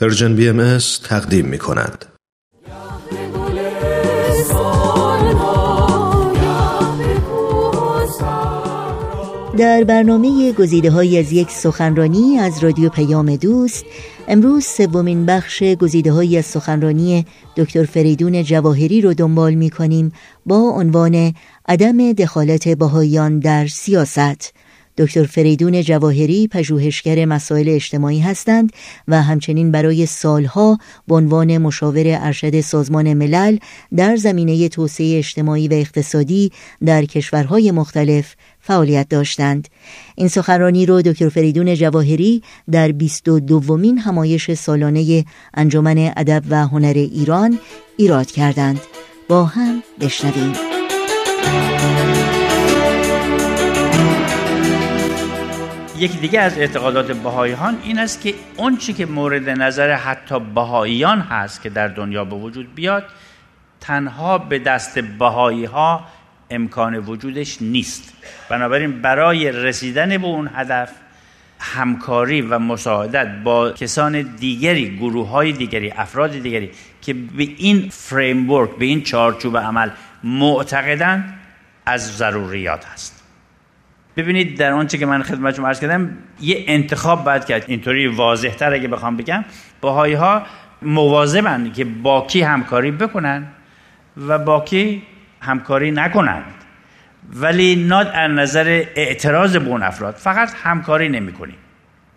Persian BM تقدیم می کند. در برنامه گزیده های از یک سخنرانی از رادیو پیام دوست امروز سومین بخش گزیده های از سخنرانی دکتر فریدون جواهری رو دنبال می کنیم با عنوان عدم دخالت بهاییان در سیاست دکتر فریدون جواهری پژوهشگر مسائل اجتماعی هستند و همچنین برای سالها به عنوان مشاور ارشد سازمان ملل در زمینه توسعه اجتماعی و اقتصادی در کشورهای مختلف فعالیت داشتند. این سخنرانی رو دکتر فریدون جواهری در 22 دومین همایش سالانه انجمن ادب و هنر ایران ایراد کردند. با هم بشنویم. یکی دیگه از اعتقادات بهاییان این است که اون چی که مورد نظر حتی بهاییان هست که در دنیا به وجود بیاد تنها به دست بهایی ها امکان وجودش نیست. بنابراین برای رسیدن به اون هدف همکاری و مساعدت با کسان دیگری گروه های دیگری افراد دیگری که به این فریمورک به این چارچوب عمل معتقدند از ضروریات هست. ببینید در آنچه که من خدمت شما عرض کردم یه انتخاب باید کرد. اینطوری واضح تر اگه بخوام بگم باهایی ها مواظبن که با کی همکاری بکنن و با کی همکاری نکنند ولی ناد از نظر اعتراض به اون افراد فقط همکاری نمی کنیم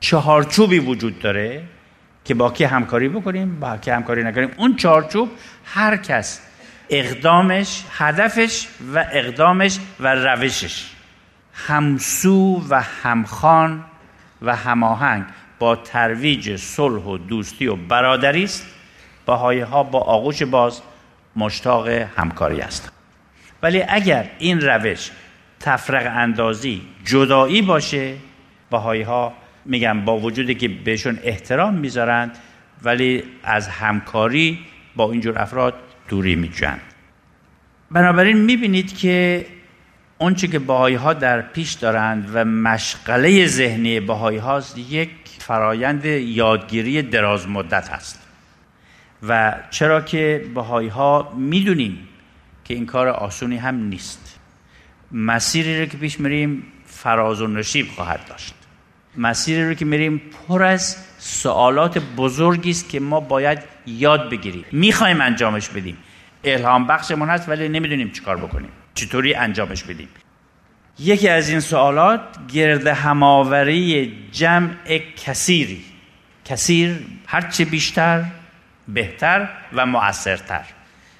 چهارچوبی وجود داره که با کی همکاری بکنیم با کی همکاری نکنیم. اون چهارچوب هر کس اقدامش هدفش و اقدامش و روشش. همسو و همخان و هماهنگ با ترویج صلح و دوستی و برادری است. ها با آغوش باز مشتاق همکاری است. ولی اگر این روش تفرق اندازی جدایی باشه بهایی ها میگم با وجودی که بهشون احترام می‌ذارند ولی از همکاری با اینجور افراد دوری میجوند بنابراین می‌بینید که اونچه که باهایی ها در پیش دارند و مشغله ذهنی باهایی هاست یک فرایند یادگیری دراز مدت هست. و چرا که باهایی ها می‌دونیم که این کار آسونی هم نیست. مسیری رو که پیش میریم فراز و نشیب خواهد داشت. مسیری رو که میریم پر از سوالات بزرگی است که ما باید یاد بگیریم. می‌خوایم انجامش بدیم. الهام بخشمون هست ولی نمی‌دونیم چیکار بکنیم. چطوری انجامش بدیم؟ یکی از این سوالات گرد هماوری جمع کثیری. کثیر هرچه بیشتر بهتر و مؤثرتر.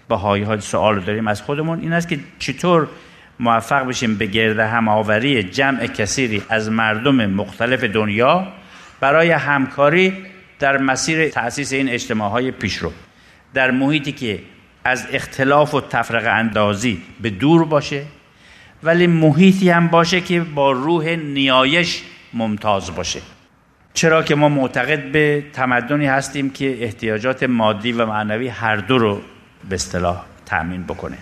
بهایی ها سوال داریم از خودمون. این است که چطور موفق بشیم به گرد هماوری جمع کثیری از مردم مختلف دنیا برای همکاری در مسیر تأسیس این اجتماع های پیشرو. در محیطی که از اختلاف و تفرق اندازی به دور باشه ولی محیطی هم باشه که با روح نیایش ممتاز باشه. چرا که ما معتقد به تمدنی هستیم که احتیاجات مادی و معنوی هر دو رو به اصطلاح تأمین بکنه.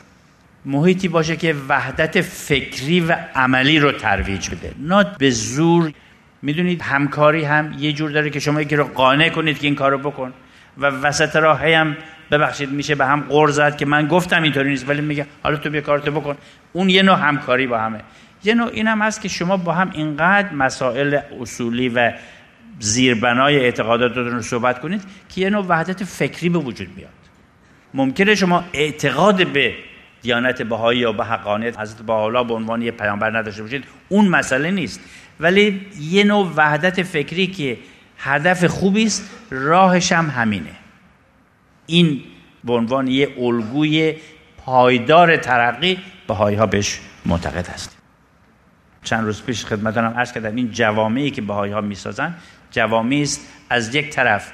محیطی باشه که وحدت فکری و عملی رو ترویج بده. نه به زور. می‌دونید همکاری هم یه جور داره که شما یکی رو قانع کنید که این کارو بکن و وسط راه هم ببخشید میشه به هم قرض زد که من گفتم اینطوری نیست ولی میگه حالا تو بیا کارتو بکن. اون یه نوع همکاری با همه. یه نوع این هم هست که شما با هم اینقدر مسائل اصولی و زیربنای اعتقاداتتون رو صحبت کنید که یه نوع وحدت فکری به وجود بیاد ممکنه شما اعتقاد به دیانت بهایی یا به حقانیت حضرت بهاءالله به عنوان یه پیامبر نداشته باشید اون مسئله نیست. ولی یه نوع وحدت فکری که هدف خوبی است راهش هم همینه. این به عنوان یه الگوی پایدار ترقی بهایی ها بهش معتقد هستیم. چند روز پیش خدمتانم عرض کردم این جوامعی که بهایی ها می‌سازن جوامعی است از یک طرف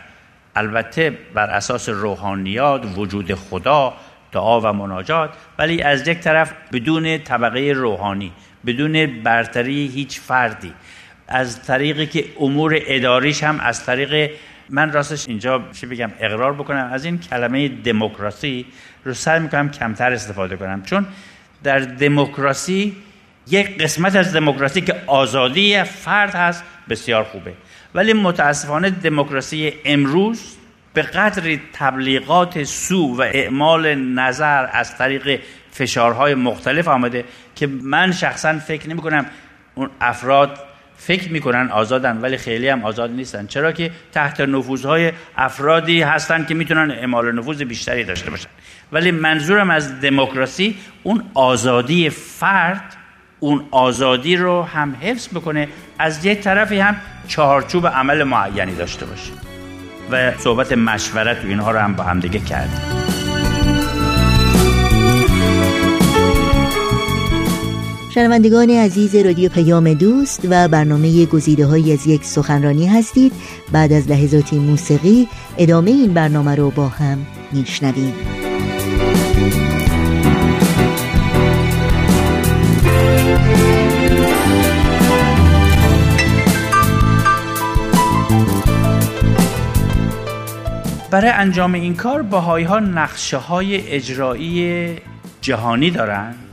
البته بر اساس روحانیات وجود خدا دعا و مناجات ولی از یک طرف بدون طبقه روحانی بدون برتری هیچ فردی. از طریقی که امور اداریش هم از طریق من راستش اینجا چی بگم اقرار بکنم. از این کلمه دموکراسی رو سعی می‌کنم کمتر استفاده کنم. چون در دموکراسی یک قسمت از دموکراسی که آزادی فرد هست بسیار خوبه. ولی متاسفانه دموکراسی امروز به قدری تبلیغات سو و اعمال نظر از طریق فشارهای مختلف آمده که من شخصا فکر نمی کنم اون افراد فکر می‌کنن آزادن ولی خیلی هم آزاد نیستن. چرا که تحت نفوذهای افرادی هستن که می‌تونن اعمال نفوذ بیشتری داشته باشن. ولی منظورم از دموکراسی اون آزادی فرد اون آزادی رو هم حفظ بکنه از یک طرفی هم چهارچوب عمل معینی داشته باشه. و صحبت مشورت و اینها رو هم با هم دیگه کردیم. شنوندگان عزیز رادیو پیام دوست و برنامه گزیده های از یک سخنرانی هستید. بعد از لحظاتی موسیقی ادامه این برنامه رو با هم میشنویم. برای انجام این کار باهایی ها نقشه های اجرایی جهانی دارند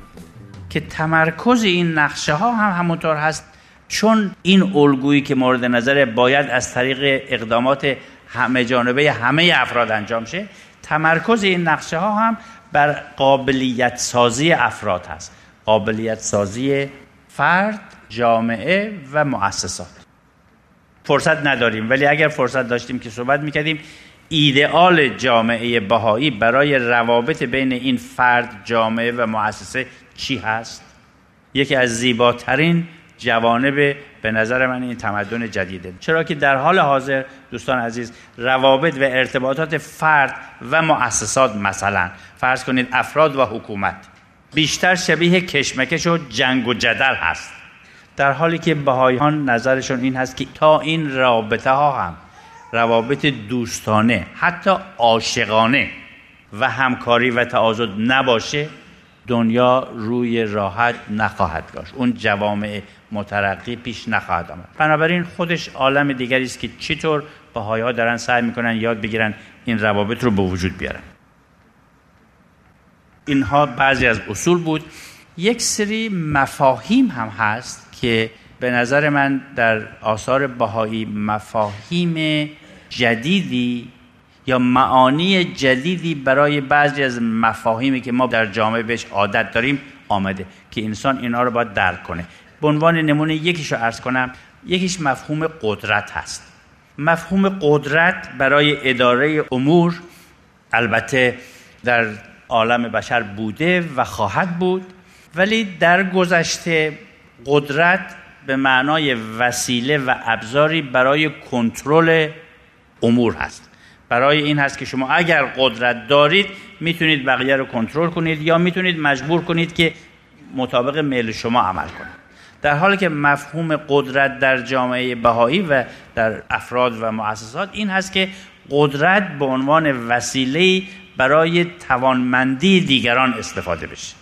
که تمرکز این نقشه ها هم همونطور هست چون این الگویی که مورد نظر باید از طریق اقدامات همه جانبه همه افراد انجام شه تمرکز این نقشه ها هم بر قابلیت سازی افراد هست. قابلیت سازی فرد جامعه و مؤسسات. فرصت نداریم ولی اگر فرصت داشتیم که صحبت می‌کردیم ایدئال جامعه بهایی برای روابط بین این فرد جامعه و مؤسسه چی هست؟ یکی از زیباترین جوانب به نظر من این تمدن جدیده. چرا که در حال حاضر دوستان عزیز روابط و ارتباطات فرد و مؤسسات مثلا فرض کنید افراد و حکومت بیشتر شبیه کشمکش و جنگ و جدل هست. در حالی که بهاییان نظرشون این هست که تا این رابطه ها هم روابط دوستانه حتی عاشقانه و همکاری و تعاضد نباشه دنیا روی راحت نخواهد داشت. اون جوامع مترقی پیش نخواهد آمد. بنابراین خودش عالم دیگری است که چطور بهایی ها دارن سعی می‌کنن یاد بگیرن این روابط رو به وجود بیارن. اینها بعضی از اصول بود. یک سری مفاهیم هم هست که به نظر من در آثار بهایی مفاهیم جدیدی یا معانی جدیدی برای بعضی از مفاهیمی که ما در جامعه بهش عادت داریم آمده که انسان اینا رو باید درک کنه. به عنوان نمونه یکیش رو ارز کنم یکیش مفهوم قدرت هست. مفهوم قدرت برای اداره امور البته در عالم بشر بوده و خواهد بود ولی در گذشته قدرت به معنای وسیله و ابزاری برای کنترل امور هست. برای این هست که شما اگر قدرت دارید می‌تونید بقیه رو کنترل کنید یا می‌تونید مجبور کنید که مطابق میل شما عمل کنید. در حالی که مفهوم قدرت در جامعه بهایی و در افراد و مؤسسات این هست که قدرت به عنوان وسیله برای توانمندی دیگران استفاده بشه.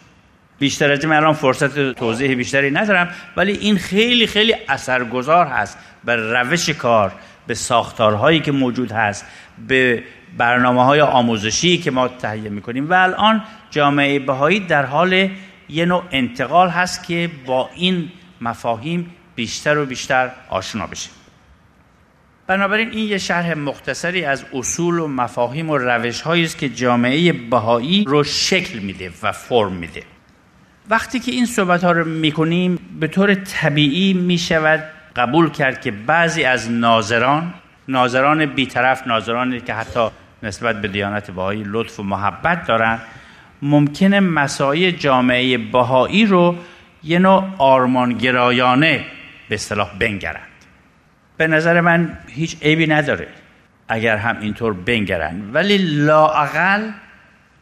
بیشتر از من الان فرصت توضیح بیشتری ندارم ولی این خیلی خیلی اثرگذار هست بر روش کار به ساختارهایی که موجود هست به برنامه های آموزشی که ما تهیه می‌کنیم. و الان جامعه بهایی در حال یه نوع انتقال هست که با این مفاهیم بیشتر و بیشتر آشنا بشه بنابراین این یه شرح مختصری از اصول و مفاهیم و روش است که جامعه بهایی رو شکل میده و فرم میده. وقتی که این صحبت ها رو می‌کنیم به طور طبیعی می‌شود قبول کرد که بعضی از ناظران ناظران بیطرف ناظرانی که حتی نسبت به دیانت بهایی لطف و محبت دارند ممکنه مسایی جامعه بهایی رو یه نوع آرمانگرایانه به اصطلاح بنگرند. به نظر من هیچ عیبی نداره اگر هم اینطور بنگرند. ولی لااقل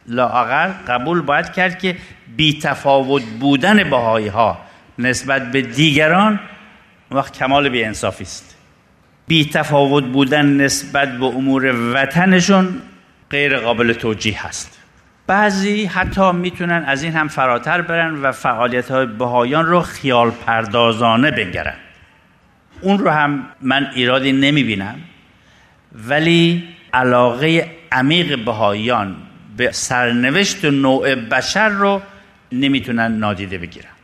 لااقل قبول باید کرد که بیتفاوت بودن بهایی ها نسبت به دیگران وقت کمال بی انصافی است. بی تفاوت بودن نسبت به امور وطنشون غیر قابل توجیه هست. بعضی حتی می‌تونن از این هم فراتر برن و فعالیت های بهایان رو خیال پردازانه بنگرن. اون رو هم من ایرادی نمی‌بینم ولی علاقه عمیق بهایان به سرنوشت نوع بشر رو نمی‌تونن نادیده بگیرن.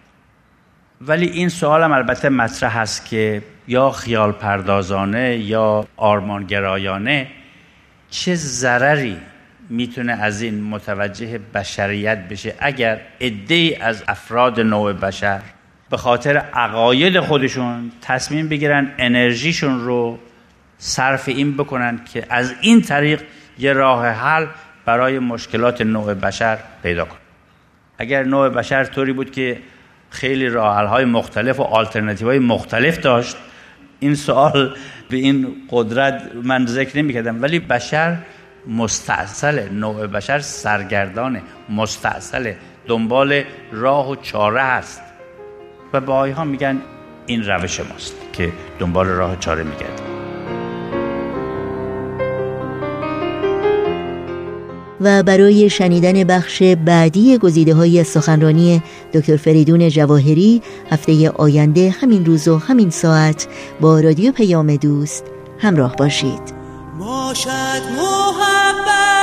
ولی این سوال هم البته مطرح هست که یا خیال پردازانه یا آرمانگرایانه چه ضرری می‌تونه از این متوجه بشریت بشه اگر عده از افراد نوع بشر به خاطر عقاید خودشون تصمیم بگیرن انرژیشون رو صرف این بکنن که از این طریق یه راه حل برای مشکلات نوع بشر پیدا کن اگر نوع بشر طوری بود که خیلی راه های مختلف و آلترناتیو های مختلف داشت. این سوال به این قدرت من ذکر نمی کردم ولی بشر مستاصل نوع بشر سرگردان مستاصل دنبال راه و چاره هست و باهایی ها میگن این روش ماست که دنبال راه چاره میگردیم. و برای شنیدن بخش بعدی گزیده های سخنرانی دکتر فریدون جواهری هفته آینده همین روز و همین ساعت با رادیو پیام دوست همراه باشید. باشد محبت.